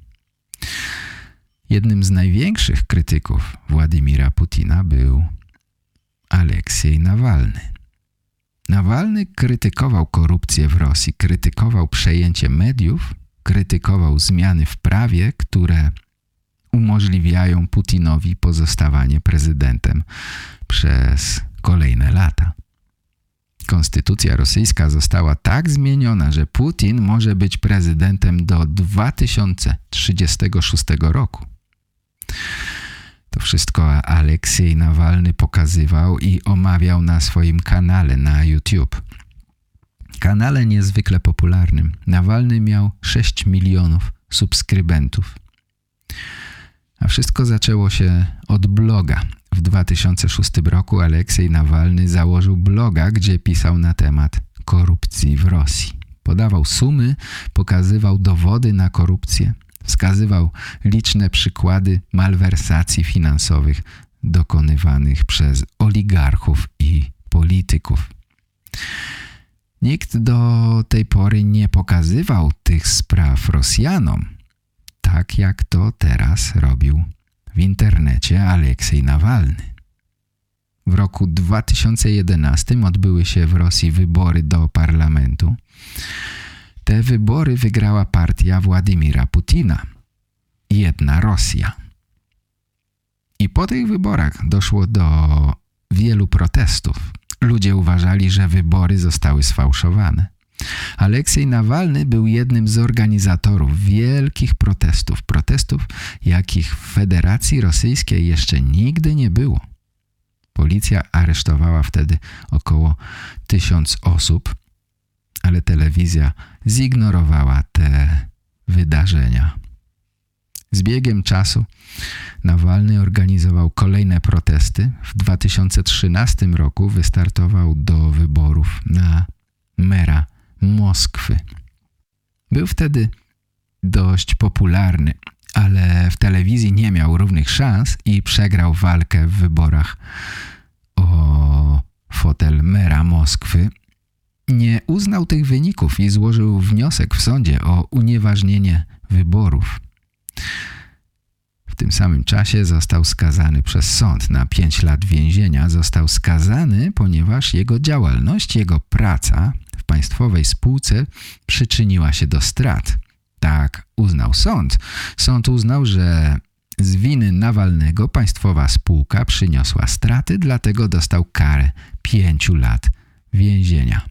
Jednym z największych krytyków Władimira Putina był Aleksiej Nawalny. Nawalny krytykował korupcję w Rosji, krytykował przejęcie mediów, krytykował zmiany w prawie, które umożliwiają Putinowi pozostawanie prezydentem przez kolejne lata. Konstytucja rosyjska została tak zmieniona, że Putin może być prezydentem do 2036 roku. To wszystko Aleksiej Nawalny pokazywał i omawiał na swoim kanale na YouTube. Kanale niezwykle popularnym. Nawalny miał 6 milionów subskrybentów. A wszystko zaczęło się od bloga. W 2006 roku Aleksiej Nawalny założył bloga, gdzie pisał na temat korupcji w Rosji. Podawał sumy, pokazywał dowody na korupcję, Wskazywał liczne przykłady malwersacji finansowych dokonywanych przez oligarchów i polityków. Nikt do tej pory nie pokazywał tych spraw Rosjanom, tak jak to teraz robił w internecie Aleksiej Nawalny. W roku 2011 odbyły się w Rosji wybory do parlamentu. Te wybory wygrała partia Władimira Putina. Jedna Rosja. I po tych wyborach doszło do wielu protestów. Ludzie uważali, że wybory zostały sfałszowane. Aleksiej Nawalny był jednym z organizatorów wielkich protestów, protestów, jakich w Federacji Rosyjskiej jeszcze nigdy nie było. Policja aresztowała wtedy około tysiąc osób, ale telewizja zignorowała te wydarzenia. Z biegiem czasu Nawalny organizował kolejne protesty. W 2013 roku wystartował do wyborów na mera Moskwy. Był wtedy dość popularny, ale w telewizji nie miał równych szans i przegrał walkę w wyborach o fotel mera Moskwy. Nie uznał tych wyników i złożył wniosek w sądzie o unieważnienie wyborów. W tym samym czasie został skazany przez sąd na 5 lat więzienia. Został skazany, ponieważ jego działalność, jego praca w państwowej spółce przyczyniła się do strat. Tak uznał sąd. Sąd uznał, że z winy Nawalnego państwowa spółka przyniosła straty, dlatego dostał karę 5 lat więzienia.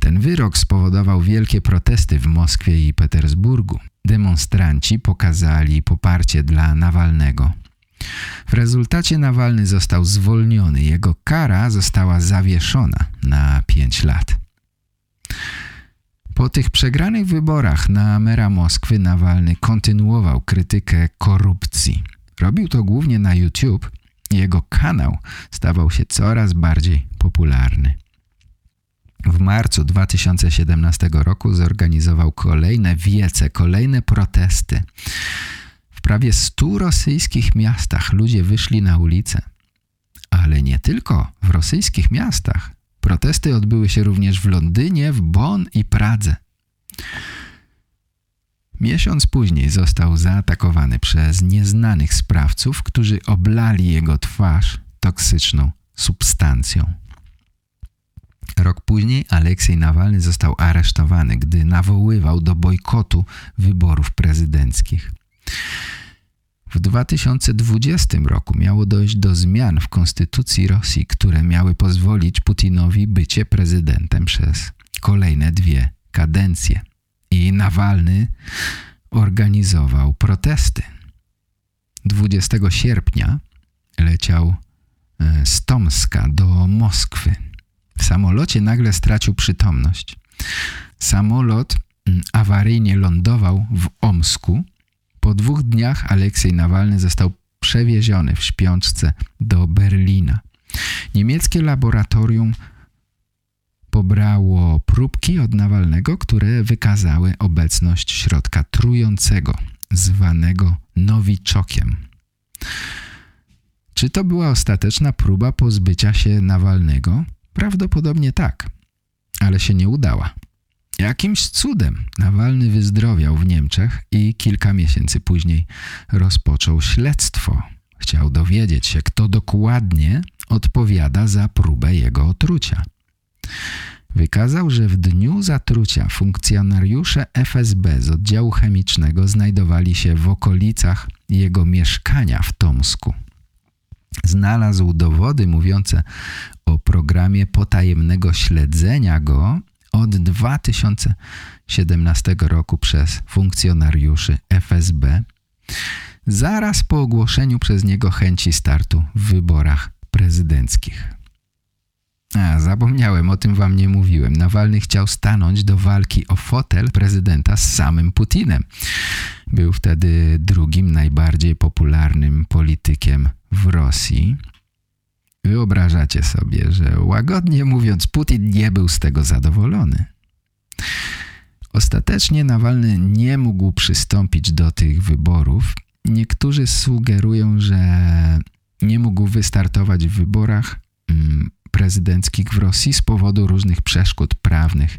Ten wyrok spowodował wielkie protesty w Moskwie i Petersburgu. Demonstranci pokazali poparcie dla Nawalnego. W rezultacie Nawalny został zwolniony. Jego kara została zawieszona na 5 lat. Po tych przegranych wyborach na mera Moskwy Nawalny kontynuował krytykę korupcji. Robił to głównie na YouTube. Jego kanał stawał się coraz bardziej popularny. W marcu 2017 roku zorganizował kolejne wiece, kolejne protesty. W prawie 100 rosyjskich miastach ludzie wyszli na ulicę. Ale nie tylko w rosyjskich miastach. Protesty odbyły się również w Londynie, w Bonn i Pradze. Miesiąc później został zaatakowany przez nieznanych sprawców, którzy oblali jego twarz toksyczną substancją. Rok później Aleksiej Nawalny został aresztowany, gdy nawoływał do bojkotu wyborów prezydenckich. W 2020 roku miało dojść do zmian w konstytucji Rosji, które miały pozwolić Putinowi bycie prezydentem przez kolejne dwie kadencje. I Nawalny organizował protesty. 20 sierpnia leciał e, z Tomska do Moskwy. W samolocie nagle stracił przytomność. Samolot mm, awaryjnie lądował w Omsku. Po dwóch dniach Aleksiej Nawalny został przewieziony w śpiączce do Berlina. Niemieckie laboratorium pobrało próbki od Nawalnego, które wykazały obecność środka trującego, zwanego nowiczokiem. Czy to była ostateczna próba pozbycia się Nawalnego? Prawdopodobnie tak, ale się nie udała. Jakimś cudem Nawalny wyzdrowiał w Niemczech i kilka miesięcy później rozpoczął śledztwo. Chciał dowiedzieć się, kto dokładnie odpowiada za próbę jego otrucia. Wykazał, że w dniu zatrucia funkcjonariusze FSB z oddziału chemicznego znajdowali się w okolicach jego mieszkania w Tomsku. Znalazł dowody mówiące o programie potajemnego śledzenia go od 2017 roku przez funkcjonariuszy FSB zaraz po ogłoszeniu przez niego chęci startu w wyborach prezydenckich. A, zapomniałem, o tym wam nie mówiłem. Nawalny chciał stanąć do walki o fotel prezydenta z samym Putinem. Był wtedy drugim najbardziej popularnym politykiem w Rosji. Wyobrażacie sobie, że łagodnie mówiąc Putin nie był z tego zadowolony. Ostatecznie Nawalny nie mógł przystąpić do tych wyborów. Niektórzy sugerują, że nie mógł wystartować w wyborach mm, prezydenckich w Rosji z powodu różnych przeszkód prawnych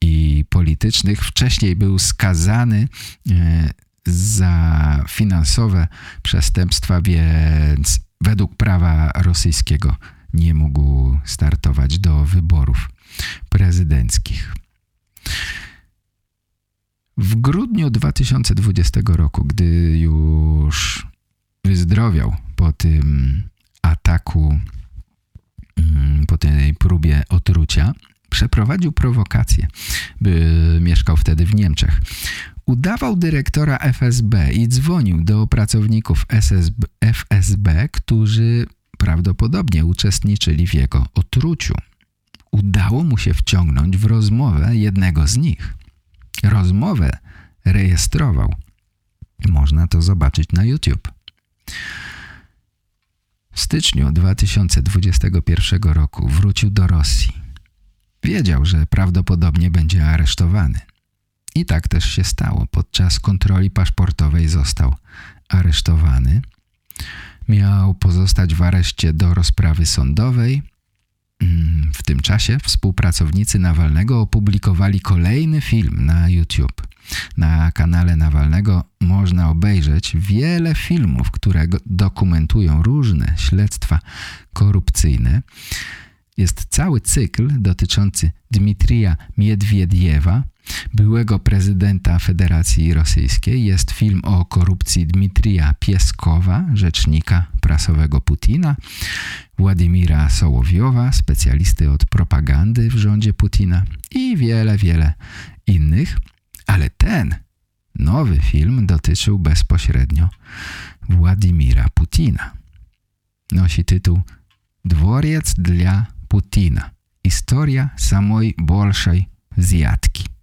i politycznych. Wcześniej był skazany e, za finansowe przestępstwa, więc według prawa rosyjskiego nie mógł startować do wyborów prezydenckich. W grudniu 2020 roku, gdy już wyzdrowiał po tym ataku, mm, po tej próbie otrucia, przeprowadził prowokację, by mieszkał wtedy w Niemczech. Udawał dyrektora FSB i dzwonił do pracowników SSB, FSB, którzy prawdopodobnie uczestniczyli w jego otruciu. Udało mu się wciągnąć w rozmowę jednego z nich. Rozmowę rejestrował. Można to zobaczyć na YouTube. W styczniu 2021 roku wrócił do Rosji. Wiedział, że prawdopodobnie będzie aresztowany. I tak też się stało. Podczas kontroli paszportowej został aresztowany. Miał pozostać w areszcie do rozprawy sądowej. Mm, w tym czasie współpracownicy Nawalnego opublikowali kolejny film na YouTube. Na kanale Nawalnego można obejrzeć wiele filmów, które dokumentują różne śledztwa korupcyjne. Jest cały cykl dotyczący Dmitrija Miedwiediewa, byłego prezydenta Federacji Rosyjskiej. Jest film o korupcji Dmitrija Pieskowa, rzecznika prasowego Putina, Władimira Sołowiowa, specjalisty od propagandy w rządzie Putina i wiele, wiele innych. Ale ten nowy film dotyczył bezpośrednio Władimira Putina. Nosi tytuł Dworiec dla Putina. Historia samej bolszej zjadki.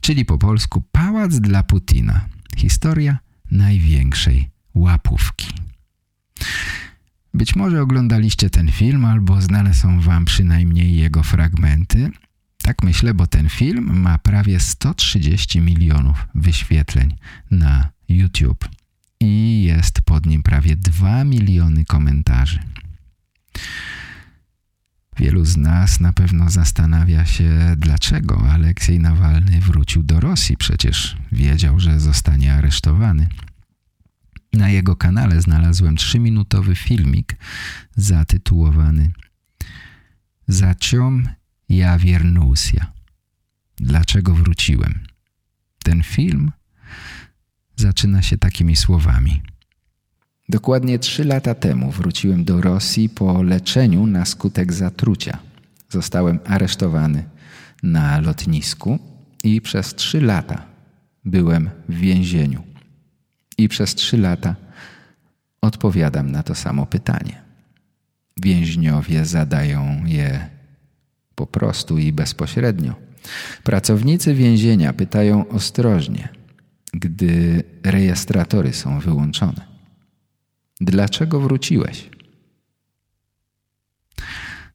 Czyli po polsku Pałac dla Putina. Historia największej łapówki. Być może oglądaliście ten film albo znane są wam przynajmniej jego fragmenty. Tak myślę, bo ten film ma prawie 130 milionów wyświetleń na YouTube i jest pod nim prawie 2 miliony komentarzy. Wielu z nas na pewno zastanawia się, dlaczego Aleksiej Nawalny wrócił do Rosji. Przecież wiedział, że zostanie aresztowany. Na jego kanale znalazłem trzyminutowy filmik zatytułowany Zaciom ja wiernusia. Dlaczego wróciłem? Ten film zaczyna się takimi słowami. Dokładnie trzy lata temu wróciłem do Rosji po leczeniu na skutek zatrucia. Zostałem aresztowany na lotnisku i przez trzy lata byłem w więzieniu. I przez trzy lata odpowiadam na to samo pytanie. Więźniowie zadają je po prostu i bezpośrednio. Pracownicy więzienia pytają ostrożnie, gdy rejestratory są wyłączone. Dlaczego wróciłeś?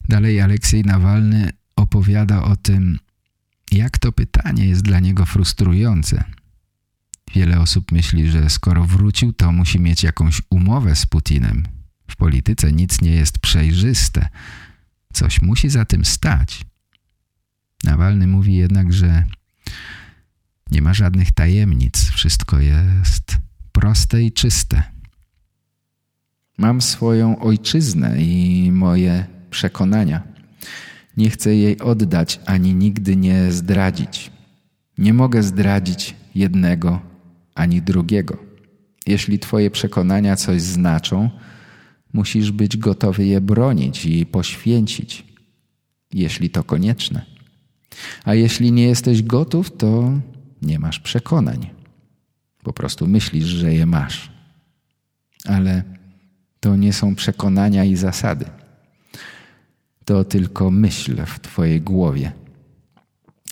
Dalej Aleksiej Nawalny opowiada o tym, jak to pytanie jest dla niego frustrujące. Wiele osób myśli, że skoro wrócił, to musi mieć jakąś umowę z Putinem. W polityce nic nie jest przejrzyste. Coś musi za tym stać. Nawalny mówi jednak, że nie ma żadnych tajemnic. Wszystko jest proste i czyste. Mam swoją ojczyznę i moje przekonania. Nie chcę jej oddać ani nigdy nie zdradzić. Nie mogę zdradzić jednego ani drugiego. Jeśli Twoje przekonania coś znaczą, musisz być gotowy je bronić i poświęcić, jeśli to konieczne. A jeśli nie jesteś gotów, to nie masz przekonań. Po prostu myślisz, że je masz. Ale to nie są przekonania i zasady. To tylko myśl w Twojej głowie.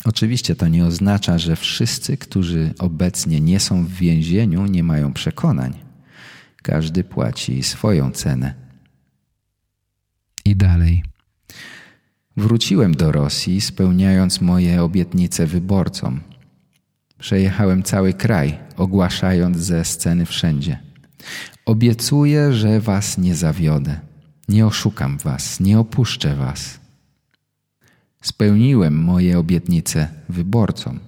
Oczywiście to nie oznacza, że wszyscy, którzy obecnie nie są w więzieniu, nie mają przekonań. Każdy płaci swoją cenę. I dalej. Wróciłem do Rosji, spełniając moje obietnice wyborcom. Przejechałem cały kraj, ogłaszając ze sceny wszędzie. Obiecuję, że was nie zawiodę. Nie oszukam was, nie opuszczę was. Spełniłem moje obietnice wyborcom.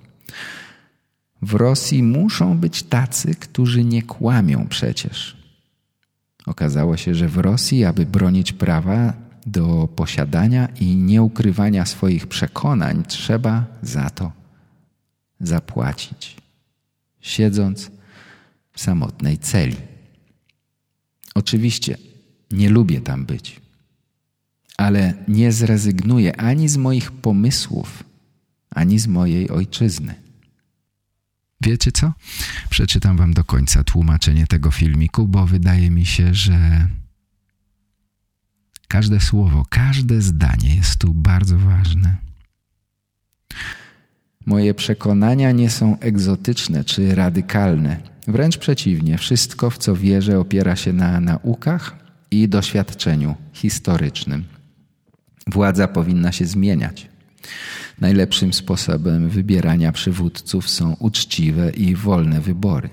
W Rosji muszą być tacy, którzy nie kłamią przecież. Okazało się, że w Rosji, aby bronić prawa, do posiadania i nieukrywania swoich przekonań trzeba za to zapłacić, siedząc w samotnej celi. Oczywiście nie lubię tam być, ale nie zrezygnuję ani z moich pomysłów, ani z mojej ojczyzny. Wiecie co? Przeczytam wam do końca tłumaczenie tego filmiku, bo wydaje mi się, że każde słowo, każde zdanie jest tu bardzo ważne. Moje przekonania nie są egzotyczne czy radykalne. Wręcz przeciwnie, wszystko, w co wierzę, opiera się na naukach i doświadczeniu historycznym. Władza powinna się zmieniać. Najlepszym sposobem wybierania przywódców są uczciwe i wolne wybory.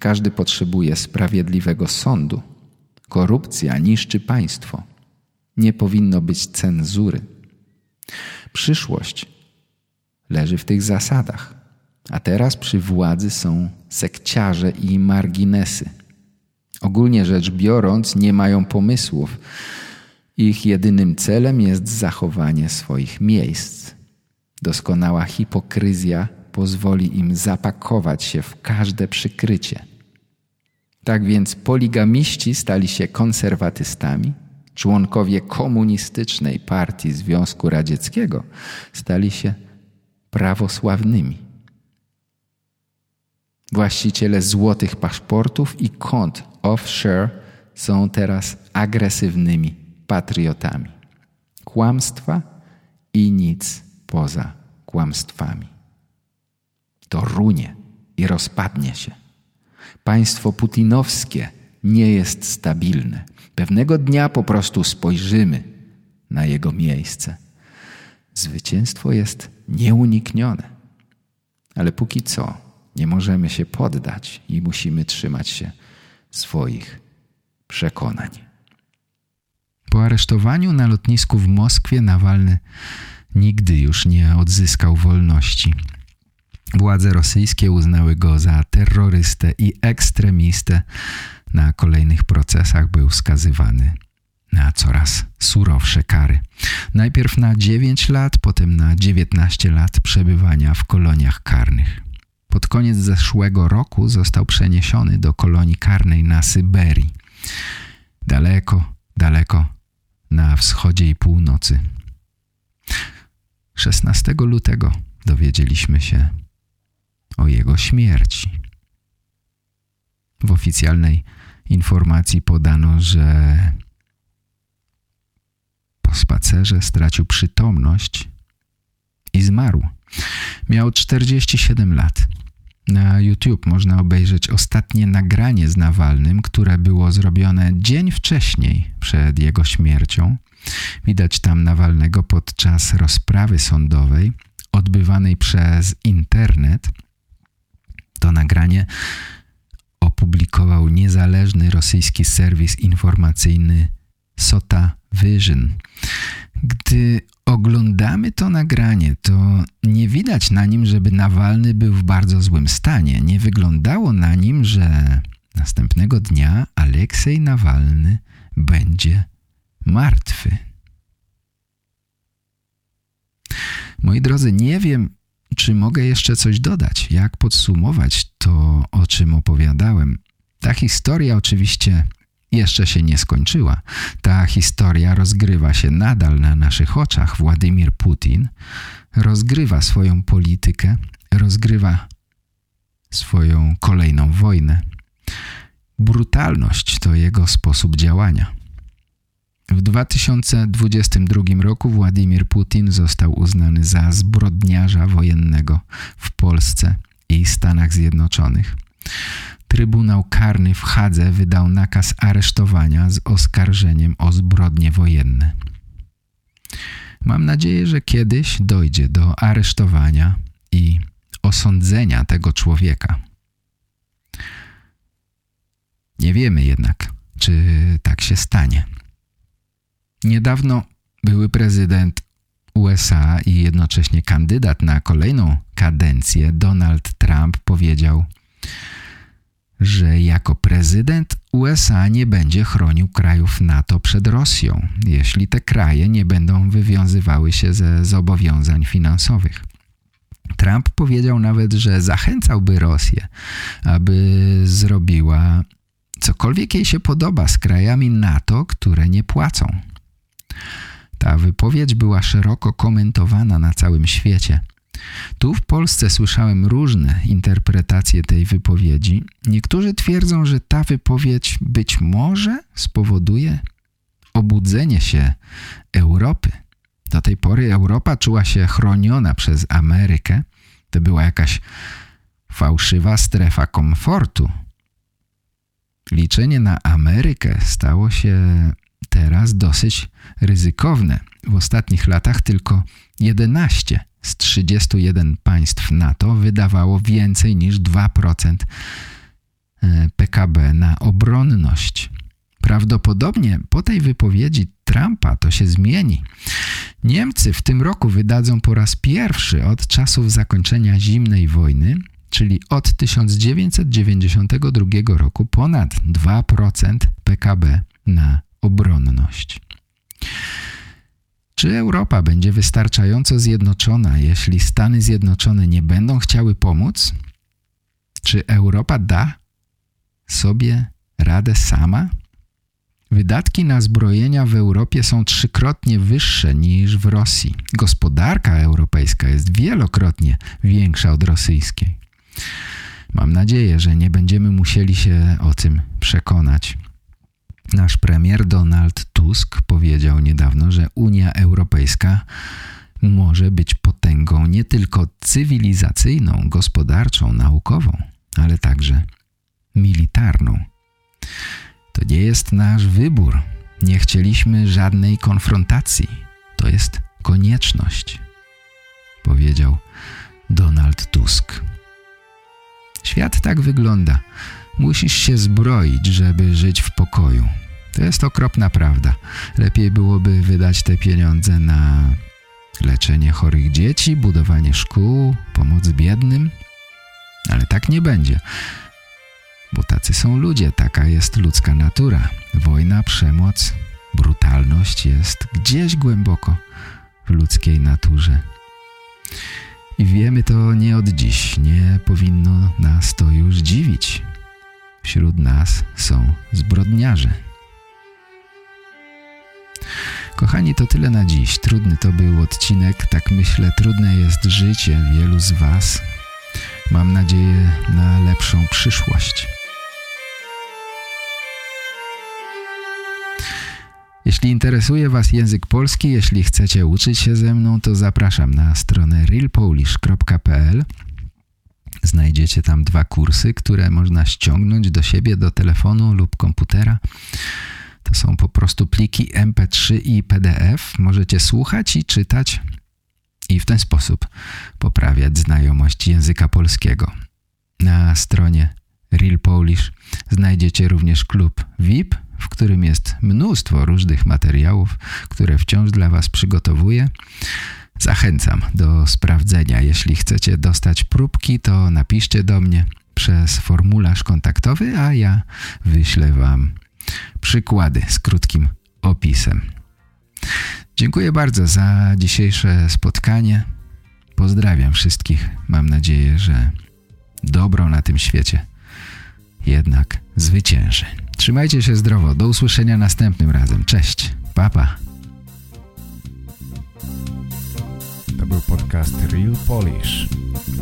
Każdy potrzebuje sprawiedliwego sądu. Korupcja niszczy państwo. Nie powinno być cenzury. Przyszłość leży w tych zasadach. A teraz przy władzy są sekciarze i marginesy. Ogólnie rzecz biorąc, nie mają pomysłów. Ich jedynym celem jest zachowanie swoich miejsc. Doskonała hipokryzja pozwoli im zapakować się w każde przykrycie. Tak więc poligamiści stali się konserwatystami, członkowie komunistycznej partii Związku Radzieckiego stali się prawosławnymi. Właściciele złotych paszportów i kont offshore są teraz agresywnymi patriotami. Kłamstwa i nic poza kłamstwami. To runie i rozpadnie się. Państwo putinowskie nie jest stabilne. Pewnego dnia po prostu spojrzymy na jego miejsce. Zwycięstwo jest nieuniknione. Ale póki co nie możemy się poddać i musimy trzymać się swoich przekonań. Po aresztowaniu na lotnisku w Moskwie Nawalny nigdy już nie odzyskał wolności. Władze rosyjskie uznały go za terrorystę i ekstremistę. Na kolejnych procesach był skazywany na coraz surowsze kary. Najpierw na 9 lat, potem na 19 lat przebywania w koloniach karnych. Pod koniec zeszłego roku został przeniesiony do kolonii karnej na Syberii. Daleko, daleko na wschodzie i północy. 16 lutego dowiedzieliśmy się o jego śmierci. W oficjalnej informacji podano, że po spacerze stracił przytomność i zmarł. Miał 47 lat. Na YouTube można obejrzeć ostatnie nagranie z Nawalnym, które było zrobione dzień wcześniej przed jego śmiercią. Widać tam Nawalnego podczas rozprawy sądowej odbywanej przez internet. To nagranie opublikował niezależny rosyjski serwis informacyjny Sota Vision. Gdy oglądamy to nagranie, to nie widać na nim, żeby Nawalny był w bardzo złym stanie. Nie wyglądało na nim, że następnego dnia Aleksiej Nawalny będzie martwy. Moi drodzy, nie wiem, czy mogę jeszcze coś dodać, jak podsumować to, o czym opowiadałem. Ta historia oczywiście jeszcze się nie skończyła. Ta historia rozgrywa się nadal na naszych oczach. Władimir Putin rozgrywa swoją politykę, rozgrywa swoją kolejną wojnę. Brutalność to jego sposób działania. W 2022 roku Władimir Putin został uznany za zbrodniarza wojennego w Polsce i Stanach Zjednoczonych. Trybunał Karny w Hadze wydał nakaz aresztowania z oskarżeniem o zbrodnie wojenne. Mam nadzieję, że kiedyś dojdzie do aresztowania i osądzenia tego człowieka. Nie wiemy jednak, czy tak się stanie. Niedawno były prezydent USA i jednocześnie kandydat na kolejną kadencję Donald Trump powiedział że jako prezydent USA nie będzie chronił krajów NATO przed Rosją, jeśli te kraje nie będą wywiązywały się ze zobowiązań finansowych. Trump powiedział nawet, że zachęcałby Rosję, aby zrobiła cokolwiek jej się podoba z krajami NATO, które nie płacą. Ta wypowiedź była szeroko komentowana na całym świecie. Tu w Polsce słyszałem różne interpretacje tej wypowiedzi. Niektórzy twierdzą, że ta wypowiedź być może spowoduje obudzenie się Europy. Do tej pory Europa czuła się chroniona przez Amerykę. To była jakaś fałszywa strefa komfortu. Liczenie na Amerykę stało się teraz dosyć ryzykowne. W ostatnich latach tylko 11 z 31 państw NATO wydawało więcej niż 2% e, PKB na obronność. Prawdopodobnie po tej wypowiedzi Trumpa to się zmieni. Niemcy w tym roku wydadzą po raz pierwszy od czasów zakończenia zimnej wojny, czyli od 1992 roku ponad 2% PKB na obronność. Czy Europa będzie wystarczająco zjednoczona, jeśli Stany Zjednoczone nie będą chciały pomóc? Czy Europa da sobie radę sama? Wydatki na zbrojenia w Europie są trzykrotnie wyższe niż w Rosji. Gospodarka europejska jest wielokrotnie większa od rosyjskiej. Mam nadzieję, że nie będziemy musieli się o tym przekonać. Nasz premier Donald Tusk powiedział niedawno, że Unia Europejska może być potęgą nie tylko cywilizacyjną, gospodarczą, naukową, ale także militarną. To nie jest nasz wybór. Nie chcieliśmy żadnej konfrontacji. To jest konieczność, powiedział Donald Tusk. Świat tak wygląda. Musisz się zbroić, żeby żyć w pokoju. To jest okropna prawda. Lepiej byłoby wydać te pieniądze na leczenie chorych dzieci, budowanie szkół, pomoc biednym. Ale tak nie będzie. Bo tacy są ludzie, taka jest ludzka natura. Wojna, przemoc, brutalność jest gdzieś głęboko w ludzkiej naturze. I wiemy to nie od dziś, nie powinno nas to już dziwić. Wśród nas są zbrodniarze. Kochani, to tyle na dziś. Trudny to był odcinek, tak myślę, trudne jest życie wielu z Was. Mam nadzieję na lepszą przyszłość. Jeśli interesuje Was język polski, jeśli chcecie uczyć się ze mną, to zapraszam na stronę realpolish.pl. Znajdziecie tam dwa kursy, które można ściągnąć do siebie, do telefonu lub komputera. To są po prostu pliki MP3 i PDF. Możecie słuchać i czytać i w ten sposób poprawiać znajomość języka polskiego. Na stronie Real Polish znajdziecie również klub VIP, w którym jest mnóstwo różnych materiałów, które wciąż dla Was przygotowuję. Zachęcam do sprawdzenia. Jeśli chcecie dostać próbki, to napiszcie do mnie przez formularz kontaktowy, a ja wyślę Wam przykłady z krótkim opisem. Dziękuję bardzo za dzisiejsze spotkanie. Pozdrawiam wszystkich. Mam nadzieję, że dobro na tym świecie jednak zwycięży. Trzymajcie się zdrowo. Do usłyszenia następnym razem. Cześć. Papa. To był podcast Real Polish.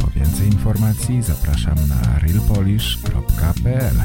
Po więcej informacji zapraszam na realpolish.pl